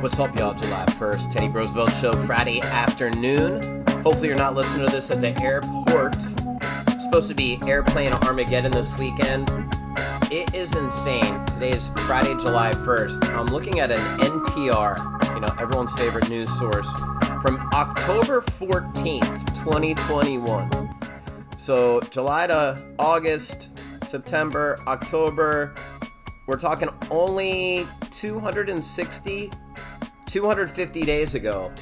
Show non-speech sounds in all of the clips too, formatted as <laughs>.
What's up, y'all? July 1st, Teddy Brosevelt Show, Friday afternoon. Hopefully, you're not listening to this at the airport. It's supposed to be airplane Armageddon this weekend. It is insane. Today is Friday, July 1st. I'm looking at an NPR, you know, everyone's favorite news source, from October 14th, 2021. So, July to August, September, October, we're talking only 260 250 days ago,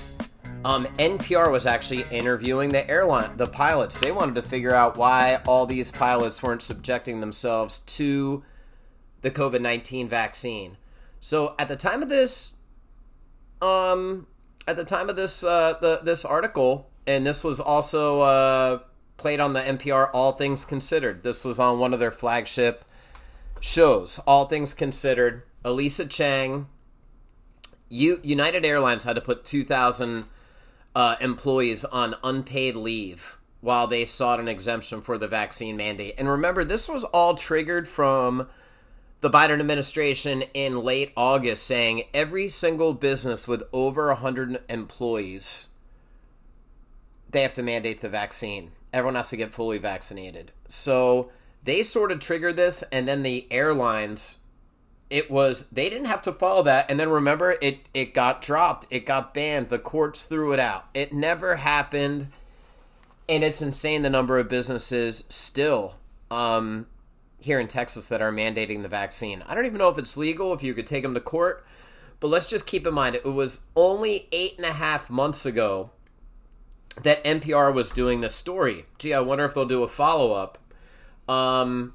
um, NPR was actually interviewing the airline, the pilots. They wanted to figure out why all these pilots weren't subjecting themselves to the COVID 19 vaccine. So at the time of this, um, at the time of this, uh, the, this article, and this was also uh, played on the NPR All Things Considered. This was on one of their flagship shows, All Things Considered. Ailsa Chang, U- United Airlines had to put 2,000 uh, employees on unpaid leave while they sought an exemption for the vaccine mandate. And remember, this was all triggered from the Biden administration in late August saying every single business with over 100 employees they have to mandate the vaccine. Everyone has to get fully vaccinated. So they sort of triggered this and then the airlines it was they didn't have to follow that. And then remember it it got dropped. It got banned. The courts threw it out. It never happened. And it's insane the number of businesses still um, here in texas that are mandating the vaccine. I don't even know if it's legal if you could take them to court but let's just keep in mind it was only eight and a half months ago that npr was doing this story. Gee i wonder if they'll do a follow-up. Um,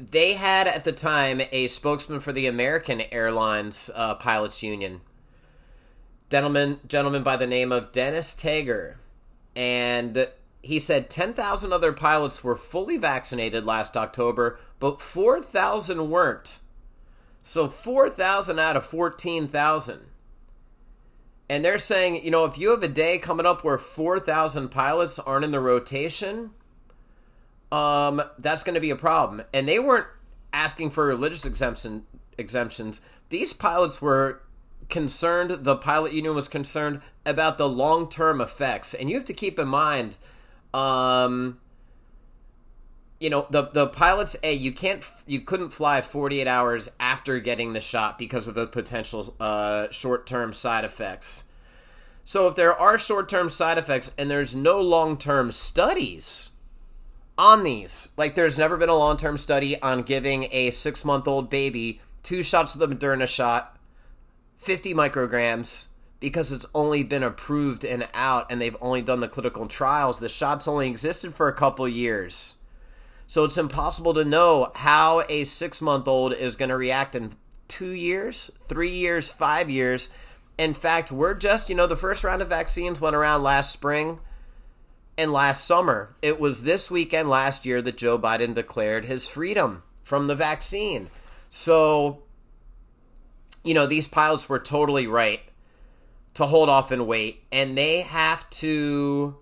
they had at the time a spokesman for the American Airlines uh, Pilots Union, gentleman gentleman by the name of Dennis Tajer, and he said 10,000 other pilots were fully vaccinated last October, but 4,000 weren't. So 4,000 out of 14,000. And they're saying, you know, if you have a day coming up where 4,000 pilots aren't in the rotation, um, that's going to be a problem. And they weren't asking for religious exemption exemptions. These pilots were concerned. The pilot union was concerned about the long term effects, and you have to keep in mind, um, you know, the the pilots. A you can't you couldn't fly forty eight hours after getting the shot because of the potential uh, short term side effects. So if there are short term side effects and there's no long term studies on these. Like, there's never been a long term study on giving a six month old baby two shots of the Moderna shot, 50 micrograms, because it's only been approved and out and they've only done the clinical trials. The shots only existed for a couple years. So it's impossible to know how a six month old is going to react in two years, three years, five years. In fact, we're just, you know, the first round of vaccines went around last spring and last summer. It was this weekend last year that Joe Biden declared his freedom from the vaccine. So, you know, these pilots were totally right to hold off and wait, and they have to.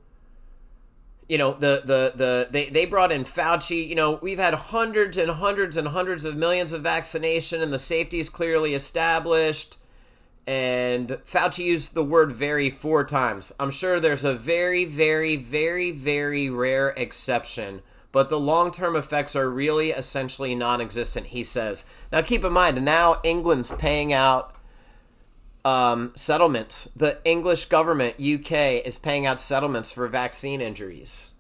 You know the the the they they brought in Fauci. You know we've had hundreds and hundreds and hundreds of millions of vaccination, and the safety is clearly established and Fauci used the word very four times. I'm sure there's a very, very, very, very rare exception, but the long term effects are really essentially non existent, he says. Now, keep in mind, now England's paying out um, settlements. The English government, UK, is paying out settlements for vaccine injuries.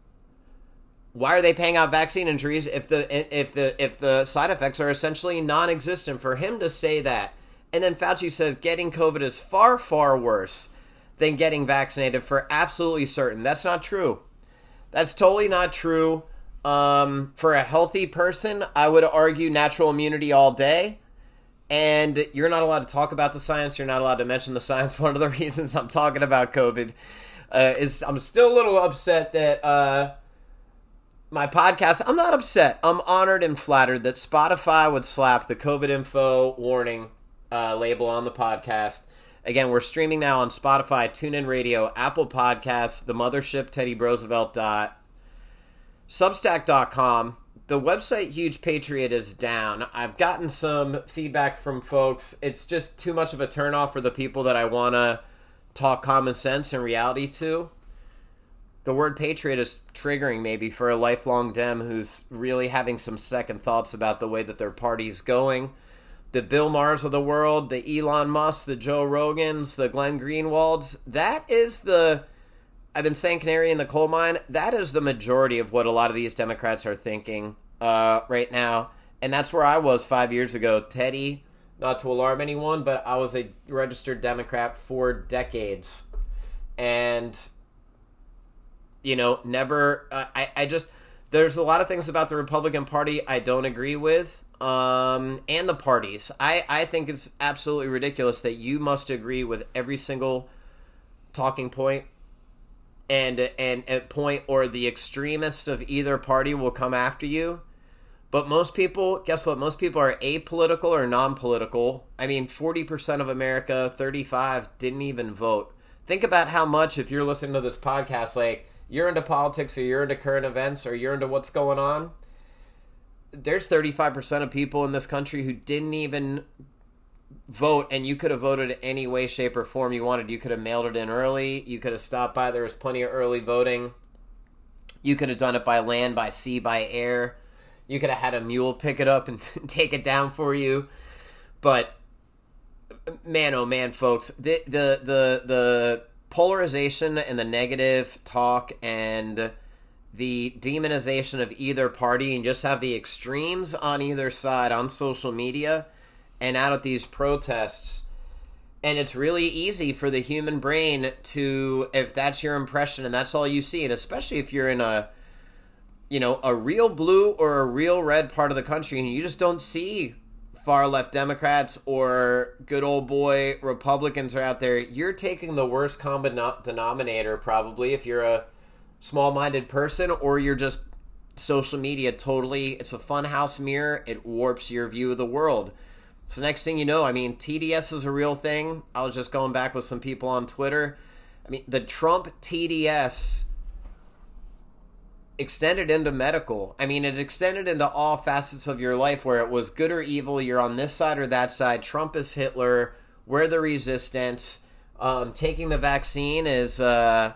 Why are they paying out vaccine injuries if the if the if the side effects are essentially non-existent? For him to say that and then Fauci says getting COVID is far, far worse than getting vaccinated for absolutely certain. That's not true. That's totally not true. Um, for a healthy person, I would argue natural immunity all day. And you're not allowed to talk about the science. You're not allowed to mention the science. <laughs> One of the reasons I'm talking about COVID uh, is I'm still a little upset that uh, my podcast. I'm not upset. I'm honored and flattered that Spotify would slap the COVID info warning uh, label on the podcast. Again, we're streaming now on Spotify, TuneIn Radio, Apple Podcasts, the mothership, Teddy Brosevelt. dot Substack.com. the website Huge Patriot is down. I've gotten some feedback from folks. It's just too much of a turnoff for the people that I want to talk common sense and reality to. The word patriot is triggering maybe for a lifelong Dem who's really having some second thoughts about the way that their party's going. The Bill Maher's of the world, the Elon Musk, the Joe Rogans, the Glenn Greenwalds, that is the I've been saying canary in the coal mine. That is the majority of what a lot of these Democrats are thinking uh, right now, and that's where I was five years ago. Teddy, not to alarm anyone, but I was a registered Democrat for decades, and you know, never. Uh, I I just there's a lot of things about the Republican Party I don't agree with. Um, and the parties. I, I think it's absolutely ridiculous that you must agree with every single talking point and and at point or the extremists of either party will come after you. But most people, guess what? Most people are apolitical or non-political. I mean, 40% of America, 35 didn't even vote. Think about how much if you're listening to this podcast like you're into politics or you're into current events or you're into what's going on. There's 35% of people in this country who didn't even vote and you could have voted any way shape or form you wanted. You could have mailed it in early. You could have stopped by. There was plenty of early voting. You could have done it by land by sea by air. You could have had a mule pick it up and <laughs> take it down for you. But man oh man folks the the the, the polarization and the negative talk and the demonization of either party and just have the extremes on either side on social media and out at these protests. And it's really easy for the human brain to if that's your impression and that's all you see and especially if you're in a you know a real blue or a real red part of the country and you just don't see far left democrats or good old boy republicans are out there you're taking the worst common denominator probably if you're a small-minded person or you're just social media totally it's a fun house mirror it warps your view of the world so next thing you know, I mean, TDS is a real thing. I was just going back with some people on Twitter. I mean, the Trump TDS extended into medical. I mean, it extended into all facets of your life where it was good or evil. You're on this side or that side. Trump is Hitler. We're the resistance. Um, taking the vaccine is, uh,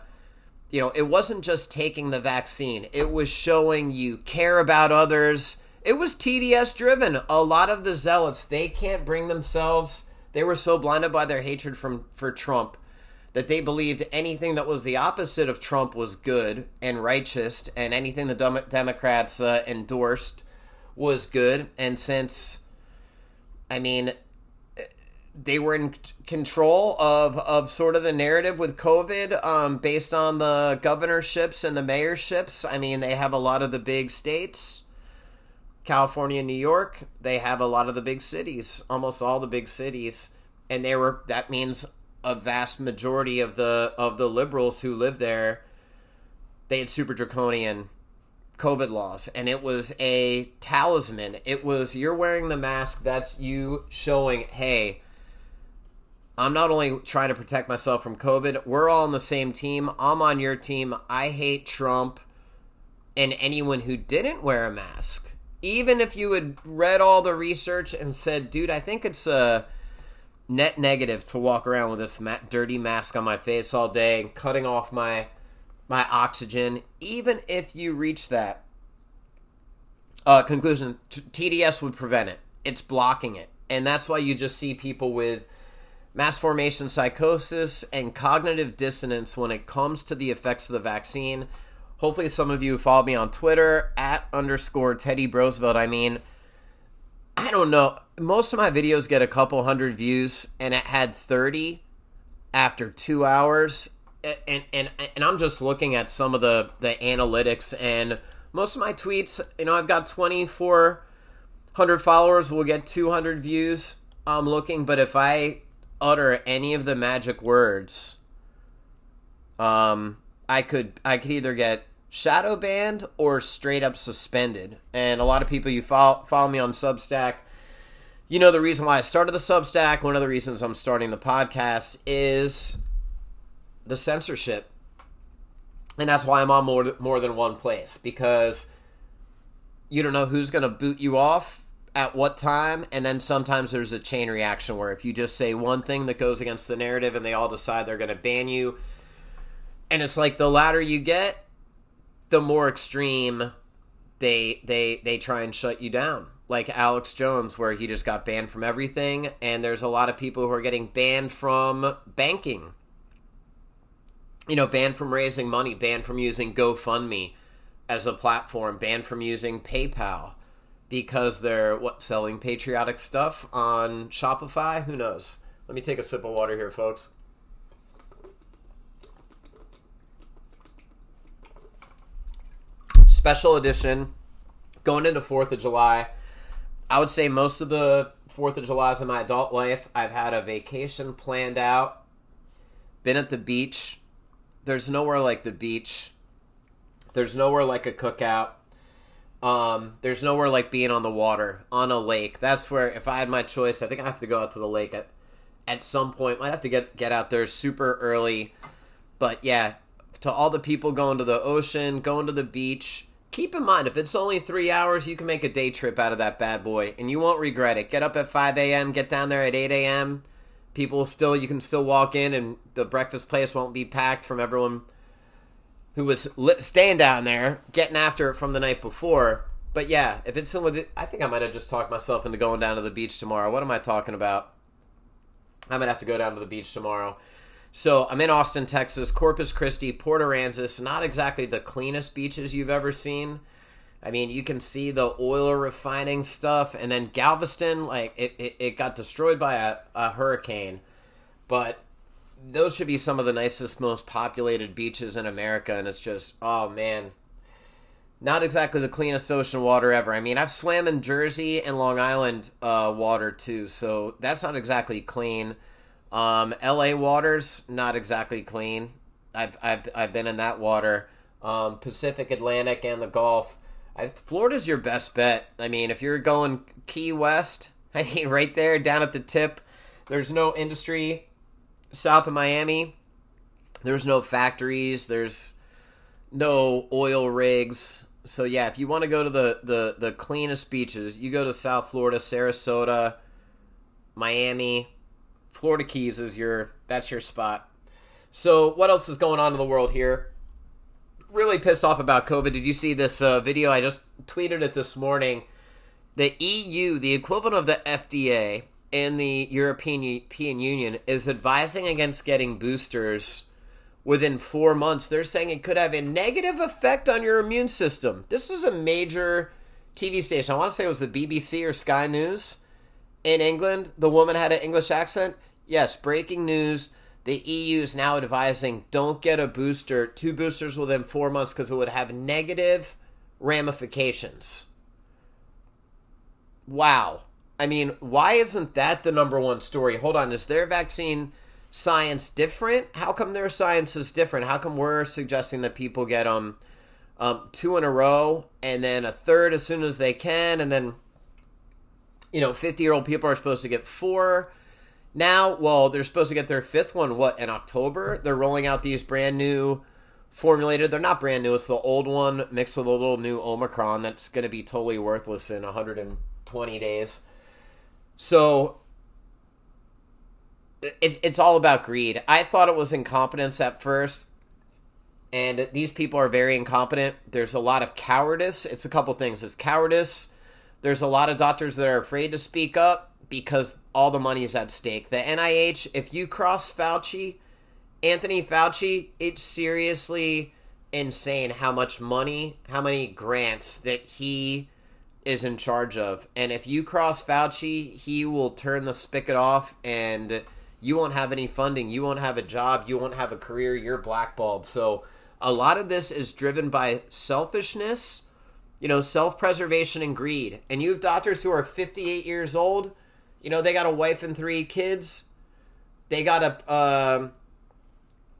you know, it wasn't just taking the vaccine, it was showing you care about others it was TDS driven. A lot of the zealots, they can't bring themselves. They were so blinded by their hatred from for Trump that they believed anything that was the opposite of Trump was good and righteous, and anything the Dem- Democrats uh, endorsed was good. And since, I mean, they were in control of, of sort of the narrative with COVID um, based on the governorships and the mayorships. I mean, they have a lot of the big states California, New York, they have a lot of the big cities, almost all the big cities, and they were that means a vast majority of the of the liberals who live there they had super draconian covid laws. And it was a talisman. It was you're wearing the mask that's you showing hey I'm not only trying to protect myself from COVID, we're all on the same team. I'm on your team. I hate Trump and anyone who didn't wear a mask even if you had read all the research and said, dude, I think it's a net negative to walk around with this ma- dirty mask on my face all day, cutting off my my oxygen, even if you reach that uh, conclusion, t- TDS would prevent it. It's blocking it, and that's why you just see people with mass formation psychosis and cognitive dissonance when it comes to the effects of the vaccine Hopefully, some of you follow me on Twitter at underscore Teddy Brosevelt. I mean, I don't know. Most of my videos get a couple hundred views, and it had 30 after two hours. And, and, and I'm just looking at some of the, the analytics, and most of my tweets, you know, I've got 2,400 followers, will get 200 views. I'm looking, but if I utter any of the magic words, um, I could I could either get shadow banned or straight up suspended. And a lot of people you follow, follow me on Substack, you know the reason why I started the Substack. One of the reasons I'm starting the podcast is the censorship. And that's why I'm on more, more than one place because you don't know who's going to boot you off at what time, and then sometimes there's a chain reaction where if you just say one thing that goes against the narrative and they all decide they're going to ban you, and it's like the louder you get, the more extreme they they they try and shut you down. Like Alex Jones, where he just got banned from everything, and there's a lot of people who are getting banned from banking. You know, banned from raising money, banned from using GoFundMe as a platform, banned from using PayPal because they're what selling patriotic stuff on Shopify. Who knows? Let me take a sip of water here, folks. Special edition going into 4th of July. I would say most of the 4th of July's in my adult life, I've had a vacation planned out, been at the beach. There's nowhere like the beach. There's nowhere like a cookout um, there's nowhere like being on the water on a lake. That's where if I had my choice, I think I have to go out to the lake at at some point. Might have to get get out there super early. But yeah, to all the people going to the ocean, going to the beach, keep in mind if it's only three hours, you can make a day trip out of that bad boy, and you won't regret it. Get up at 5 a.m., get down there at 8 a.m. People still, you can still walk in, and the breakfast place won't be packed from everyone who was staying down there, getting after it from the night before. But yeah, if it's someone, I think I might have just talked myself into going down to the beach tomorrow. What am I talking about? I'm gonna have to go down to the beach tomorrow. So I'm in Austin, Texas, Corpus Christi, Port Aransas. Not exactly the cleanest beaches you've ever seen. I mean, you can see the oil refining stuff, and then Galveston, like it, it, it got destroyed by a, a hurricane, but those should be some of the nicest, most populated beaches in America, and it's just, oh man, not exactly the cleanest ocean water ever. I mean, I've swam in Jersey and Long Island uh, water too, so that's not exactly clean. Um, L.A. waters not exactly clean. I've I've I've been in that water. Um, Pacific, Atlantic, and the Gulf. I, Florida's your best bet. I mean, if you're going Key West, I <laughs> mean, right there down at the tip, there's no industry south of Miami, there's no factories, there's no oil rigs. So yeah, if you want to go to the, the, the cleanest beaches, you go to South Florida, Sarasota, Miami, Florida Keys is your that's your spot. So what else is going on in the world here? Really pissed off about COVID. Did you see this uh, video? I just tweeted it this morning. The EU, the equivalent of the FDA, in the European, Union is advising against getting boosters within four months. They're saying it could have a negative effect on your immune system. This is a major TV station. I want to say it was the BBC or Sky News in England. The woman had an English accent. Yes, breaking news. The EU is now advising don't get a booster, two boosters within four months because it would have negative ramifications. Wow. I mean, why isn't that the number one story? Hold on, is their vaccine science different? How come their science is different? How come we're suggesting that people get um, um two in a row and then a third as soon as they can, and then you know, fifty year old people are supposed to get four. Now, well, they're supposed to get their fifth one. What in October? They're rolling out these brand new formulated. They're not brand new. It's the old one mixed with a little new Omicron that's going to be totally worthless in 120 days. So it's it's all about greed. I thought it was incompetence at first, and these people are very incompetent. There's a lot of cowardice. It's a couple things. It's cowardice. There's a lot of doctors that are afraid to speak up because all the money is at stake. The NIH, if you cross Fauci, Anthony Fauci, it's seriously insane how much money, how many grants that he is in charge of. And if you cross Fauci, he will turn the spigot off and you won't have any funding. You won't have a job. You won't have a career. You're blackballed. So a lot of this is driven by selfishness, you know, self preservation and greed. And you have doctors who are 58 years old, you know, they got a wife and three kids. They got a uh,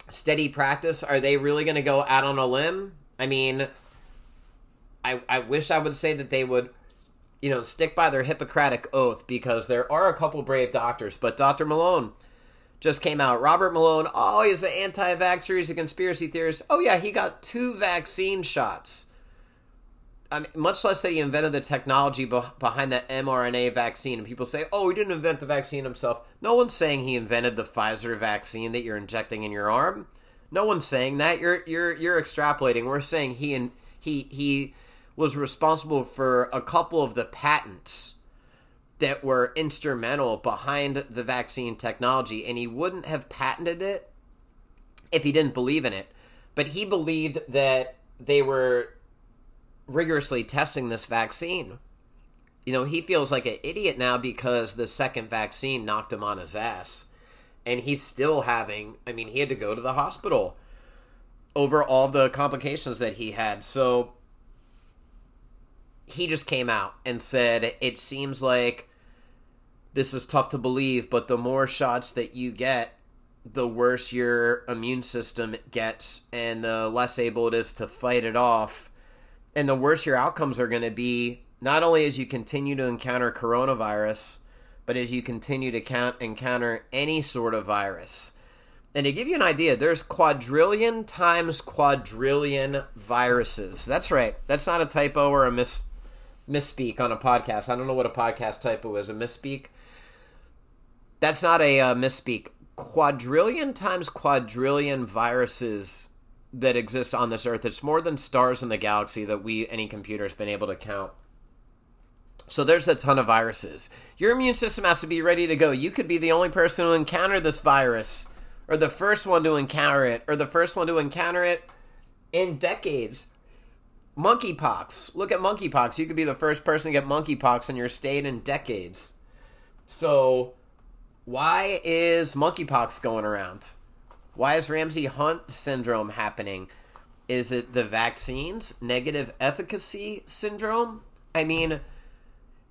steady practice. Are they really going to go out on a limb? I mean, I, I wish I would say that they would, you know, stick by their Hippocratic oath because there are a couple brave doctors, but Dr. Malone just came out. Robert Malone, oh, he's an anti vaxxer, he's a conspiracy theorist. Oh, yeah, he got two vaccine shots. I mean, much less that he invented the technology be- behind the mRNA vaccine. And people say, oh, he didn't invent the vaccine himself. No one's saying he invented the Pfizer vaccine that you're injecting in your arm. No one's saying that. You're you're you're extrapolating. We're saying he and he he was responsible for a couple of the patents that were instrumental behind the vaccine technology, and he wouldn't have patented it if he didn't believe in it. But he believed that they were rigorously testing this vaccine. You know, he feels like an idiot now because the second vaccine knocked him on his ass. And he's still having, I mean, he had to go to the hospital over all the complications that he had. So he just came out and said, It seems like this is tough to believe, but the more shots that you get, the worse your immune system gets and the less able it is to fight it off. And the worse your outcomes are going to be not only as you continue to encounter coronavirus but as you continue to count, encounter any sort of virus. And to give you an idea there's quadrillion times quadrillion viruses. That's right. That's not a typo or a mis misspeak on a podcast i don't know what a podcast typo is a misspeak that's not a uh, misspeak quadrillion times quadrillion viruses that exist on this earth. It's more than stars in the galaxy that we, any computer, has been able to count. So there's a ton of viruses. Your immune system has to be ready to go. You could be the only person to encounter this virus, or the first one to encounter it, or the first one to encounter it in decades. Monkeypox. Look at monkeypox. You could be the first person to get monkeypox in your state in decades. So why is monkeypox going around? Why is Ramsay Hunt syndrome happening? Is it the vaccines? Negative efficacy syndrome? I mean,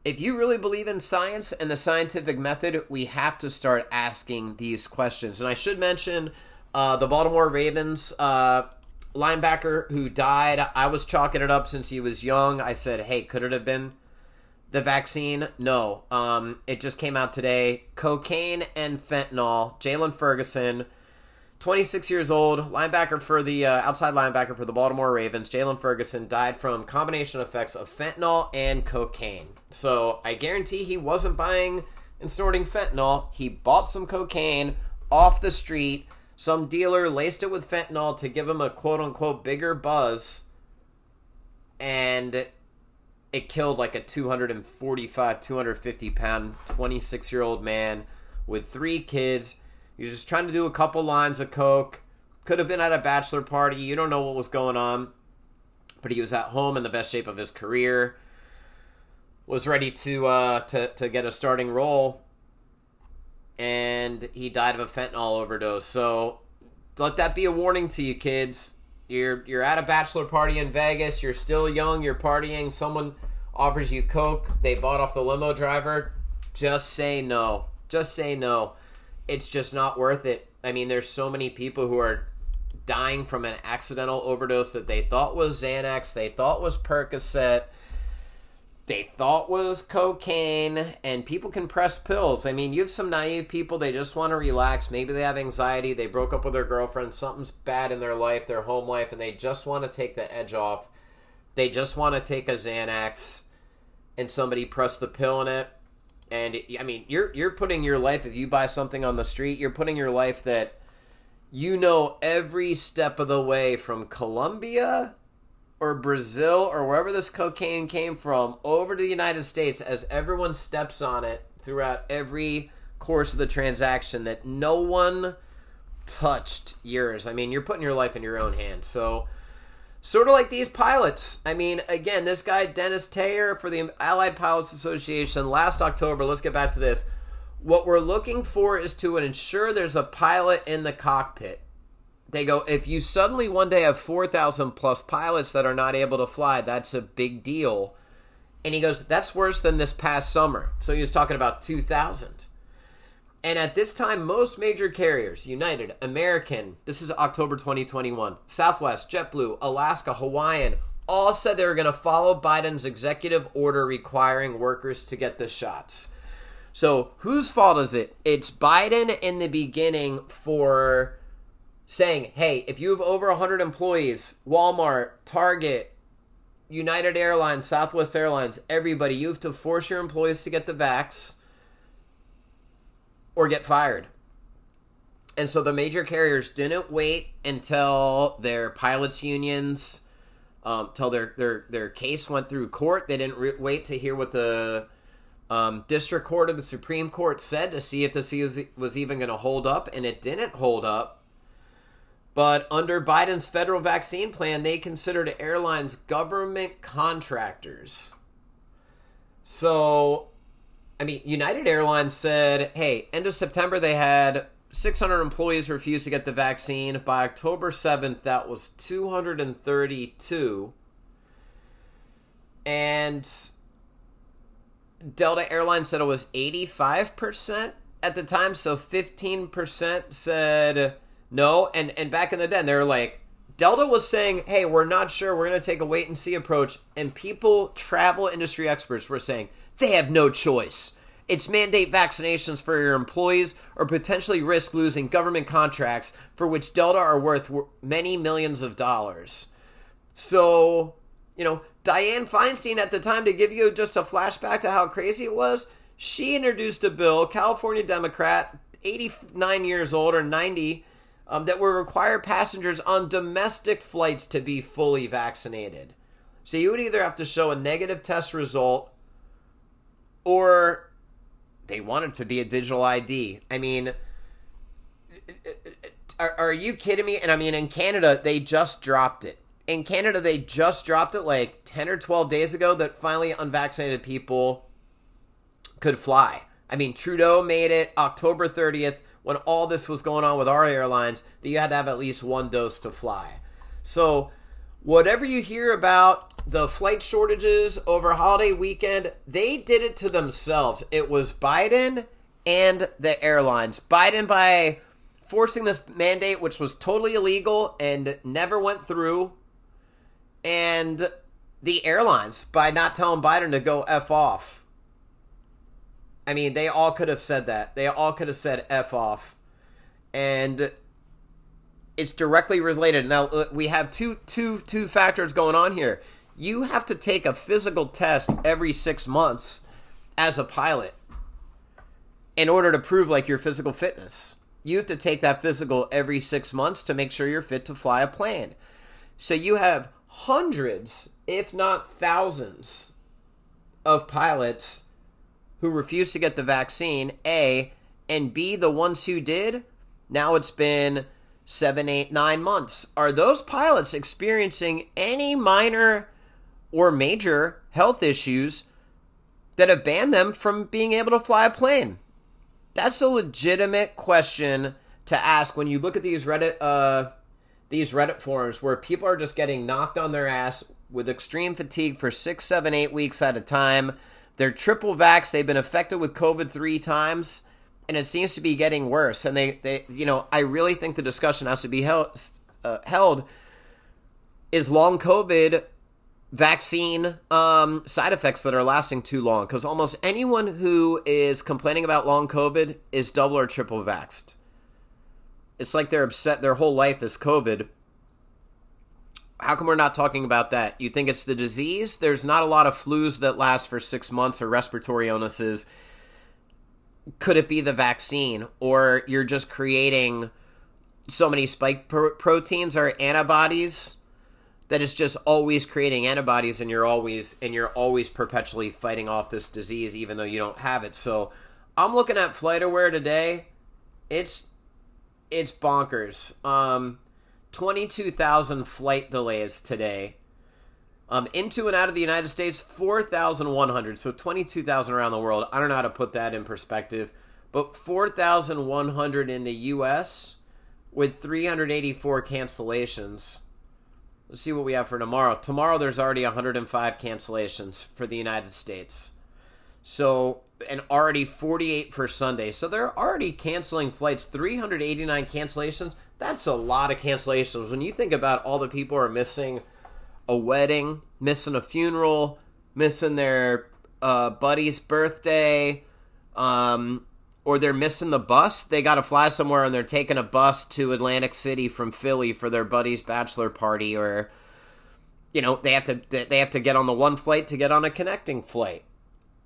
if you really believe in science and the scientific method, we have to start asking these questions. And I should mention uh, the Baltimore Ravens uh, linebacker who died. I was chalking it up since he was young. I said, hey, could it have been the vaccine, no. Um, it just came out today. Cocaine and fentanyl. Jaylon Ferguson, 26 years old, linebacker for the uh, outside linebacker for the Baltimore Ravens. Jaylon Ferguson died from combination effects of fentanyl and cocaine. So I guarantee he wasn't buying and snorting fentanyl. He bought some cocaine off the street. Some dealer laced it with fentanyl to give him a quote unquote bigger buzz. And it killed like a 245, 250 pound, 26 year old man with three kids. He was just trying to do a couple lines of coke. Could have been at a bachelor party. You don't know what was going on. But he was at home in the best shape of his career. Was ready to uh, to to get a starting role, and he died of a fentanyl overdose. So let that be a warning to you, kids you're you're at a bachelor party in Vegas. You're still young. You're partying. Someone offers you coke. They bought off the limo driver. Just say no. Just say no. It's just not worth it. I mean, there's so many people who are dying from an accidental overdose that they thought was Xanax, they thought was Percocet, they thought was cocaine and people can press pills. I mean, you have some naive people, they just want to relax. Maybe they have anxiety, they broke up with their girlfriend, something's bad in their life, their home life, and they just want to take the edge off. They just want to take a Xanax and somebody press the pill in it. And I mean, you're you're putting your life if you buy something on the street, you're putting your life that you know every step of the way from Colombia or Brazil or wherever this cocaine came from over to the United States as everyone steps on it throughout every course of the transaction that no one touched yours. I mean, you're putting your life in your own hands. So, sort of like these pilots. I mean, again, this guy, Dennis Taylor for the Allied Pilots Association, last October, let's get back to this. What we're looking for is to ensure there's a pilot in the cockpit they go if you suddenly one day have 4000 plus pilots that are not able to fly that's a big deal. And he goes that's worse than this past summer. So he was talking about 2000 and at this time most major carriers united american this is october 2021 southwest jetblue alaska hawaiian all said they were going to follow biden's executive order requiring workers to get the shots. So whose fault is it? It's biden in the beginning for saying, hey, if you have over 100 employees, Walmart, Target, United Airlines, Southwest Airlines, everybody, you have to force your employees to get the vax or get fired. And so the major carriers didn't wait until their pilots unions, um, till their, their their case went through court. They didn't re- wait to hear what the um, district court or the Supreme Court said to see if this was, was even going to hold up, and it didn't hold up. But under Biden's federal vaccine plan, they considered airlines government contractors. So, I mean, United Airlines said, hey, end of September, they had 600 employees refuse to get the vaccine. By October 7th, that was 232. And Delta Airlines said it was 85% at the time, so 15% said no. And and back in the day, they were like, Delta was saying, hey, we're not sure. We're going to take a wait and see approach. And people, travel industry experts, were saying they have no choice. It's mandate vaccinations for your employees or potentially risk losing government contracts for which Delta are worth many millions of dollars. So, you know, Dianne Feinstein at the time, to give you just a flashback to how crazy it was, she introduced a bill, California Democrat, 89 years old or 90, um, that would require passengers on domestic flights to be fully vaccinated. So you would either have to show a negative test result or they want it to be a digital ID. I mean, are, are you kidding me? And I mean, in Canada, they just dropped it in Canada, they just dropped it like 10 or 12 days ago that finally unvaccinated people could fly. I mean, Trudeau made it October 30th when all this was going on with our airlines that you had to have at least one dose to fly. So, whatever you hear about the flight shortages over holiday weekend, they did it to themselves. It was Biden and the airlines. Biden by forcing this mandate, which was totally illegal and never went through and the airlines by not telling Biden to go F off. I mean, they all could have said that. They all could have said F off. And it's directly related. Now uh, we have two two two factors going on here. You have to take a physical test every 6 months as a pilot in order to prove like your physical fitness. You have to take that physical every 6 months to make sure you're fit to fly a plane. So you have hundreds, if not thousands, of pilots who refused to get the vaccine, A, and B, the ones who did, now it's been seven, eight, nine months. Are those pilots experiencing any minor or major health issues that have banned them from being able to fly a plane? That's a legitimate question to ask when you look at these Reddit uh, these Reddit forums where people are just getting knocked on their ass with extreme fatigue for six, seven, eight weeks at a time. They're triple vax. They've been affected with COVID three times, and it seems to be getting worse. And they, they you know, I really think the discussion has to be held. Uh, held is long COVID vaccine um, side effects that are lasting too long because almost anyone who is complaining about long COVID is double or triple vaxxed. It's like they're upset their whole life is COVID. How come we're not talking about that? You think it's the disease? There's not a lot of flus that last for six months or respiratory illnesses. Could it be the vaccine? Or you're just creating so many spike pro- proteins or antibodies that it's just always creating antibodies and you're always and you're always perpetually fighting off this disease even though you don't have it. So I'm looking at FlightAware today. It's it's bonkers. Um, 22,000 flight delays today. Um, into and out of the United States, 4,100. So 22,000 around the world. I don't know how to put that in perspective, but 4,100 in the U.S. with 384 cancellations. Let's see what we have for tomorrow. Tomorrow, there's already 105 cancellations for the United States. So and already 48 for Sunday. So they're already canceling flights. 389 cancellations. That's a lot of cancellations. When you think about all the people are missing a wedding, missing a funeral, missing their uh, buddy's birthday, um, or they're missing the bus. They got to fly somewhere and they're taking a bus to Atlantic City from Philly for their buddy's bachelor party, or you know, they have to they have to get on the one flight to get on a connecting flight.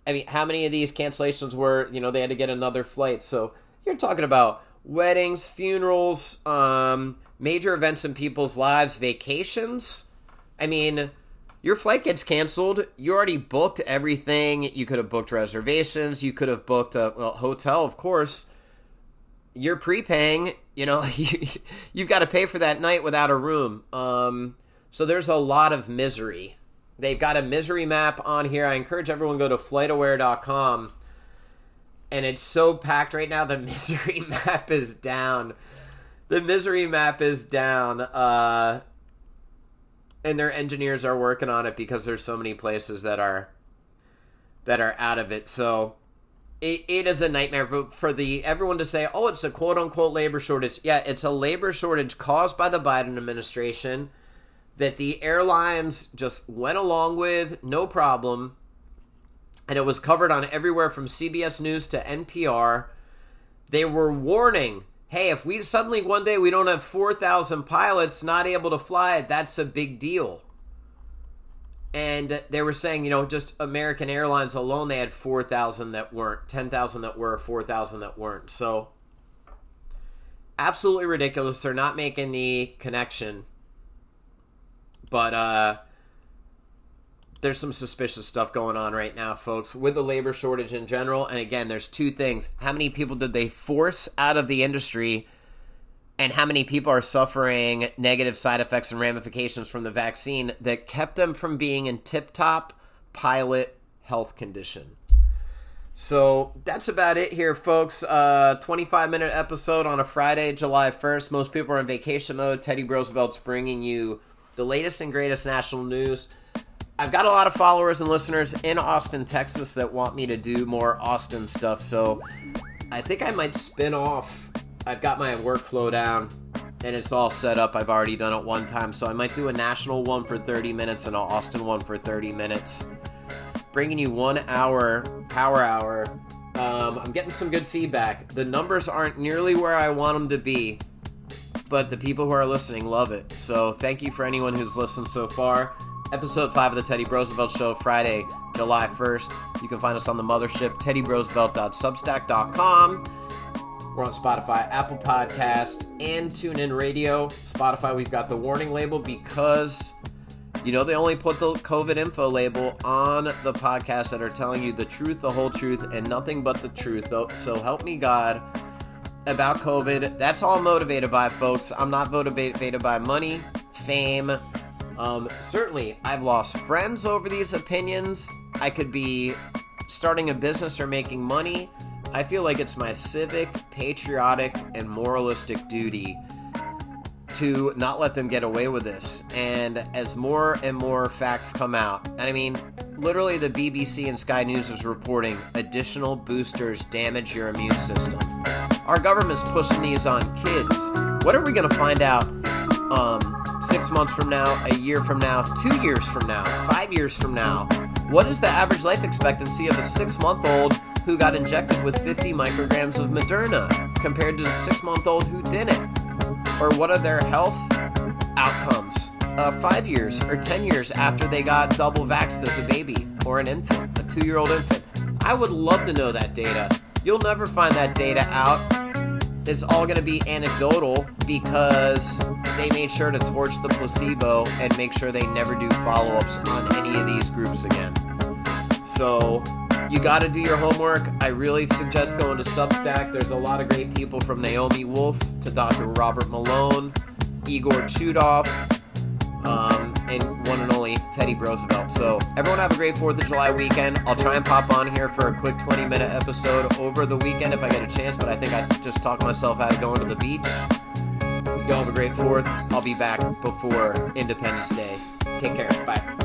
I mean, how many of these cancellations were, you know, they had to get another flight. So, you're talking about weddings, funerals, um, major events in people's lives, vacations. I mean, your flight gets canceled. You already booked everything. You could have booked reservations. You could have booked a well, hotel, of course. You're prepaying. You know, you, <laughs> you've got to pay for that night without a room. Um, so there's a lot of misery. They've got a misery map on here. I encourage everyone to go to flightaware.com. And it's so packed right now. The <laughs> misery map is down. The misery map is down. Uh, and their engineers are working on it because there's so many places that are that are out of it. So it, it is a nightmare for, for the everyone to say, "Oh, it's a quote unquote labor shortage." Yeah, it's a labor shortage caused by the Biden administration that the airlines just went along with, no problem. And it was covered on everywhere from CBS News to NPR. They were warning hey, if we suddenly one day we don't have 4,000 pilots not able to fly, that's a big deal. And they were saying, you know, just American Airlines alone, they had 4,000 that weren't, 10,000 that were, 4,000 that weren't. So, absolutely ridiculous. They're not making the connection but uh, there's some suspicious stuff going on right now, folks, with the labor shortage in general. And again, there's two things. How many people did they force out of the industry? And how many people are suffering negative side effects and ramifications from the vaccine that kept them from being in tip top pilot health condition? So that's about it here, folks. Uh, 25 minute episode on a Friday, July 1st. Most people are in vacation mode. Teddy Brosevelt's bringing you the latest and greatest national news. I've got a lot of followers and listeners in Austin, Texas that want me to do more Austin stuff, so I think I might spin off. I've got my workflow down and it's all set up. I've already done it one time, so I might do a national one for 30 minutes and an Austin one for 30 minutes. Bringing you one hour, power hour. Um, I'm getting some good feedback. The numbers aren't nearly where I want them to be, but the people who are listening love it. So thank you for anyone who's listened so far. Episode 5 of the Teddy Brosevelt Show, Friday, July 1st. You can find us on the mothership, teddybrosevelt.substack.com. We're on Spotify, Apple Podcast, and TuneIn Radio. Spotify, we've got the warning label because you know they only put the COVID info label on the podcasts that are telling you the truth, the whole truth, and nothing but the truth. So help me God about COVID. That's all motivated by, folks. I'm not motivated by money, fame. Um, certainly, I've lost friends over these opinions. I could be starting a business or making money. I feel like it's my civic, patriotic, and moralistic duty to not let them get away with this. And as more and more facts come out, and I mean, literally the BBC and Sky News is reporting additional boosters damage your immune system. Our government's pushing these on kids. What are we going to find out um, six months from now, a year from now, two years from now, five years from now? What is the average life expectancy of a six month old who got injected with 50 micrograms of Moderna compared to a six month old who didn't? Or what are their health outcomes uh, five years or 10 years after they got double vaxxed as a baby or an infant, a two year old infant? I would love to know that data. You'll never find that data out. It's all going to be anecdotal because they made sure to torch the placebo and make sure they never do follow ups on any of these groups again. So, you got to do your homework. I really suggest going to Substack. There's a lot of great people from Naomi Wolf to Dr. Robert Malone, Igor Chudov, um, and one and only Teddy Brosevelt. So, everyone have a great 4th of July weekend. I'll try and pop on here for a quick 20 minute episode over the weekend if I get a chance, but I think I just talked myself out of going to the beach. Y'all have a great 4th. I'll be back before Independence Day. Take care. Bye.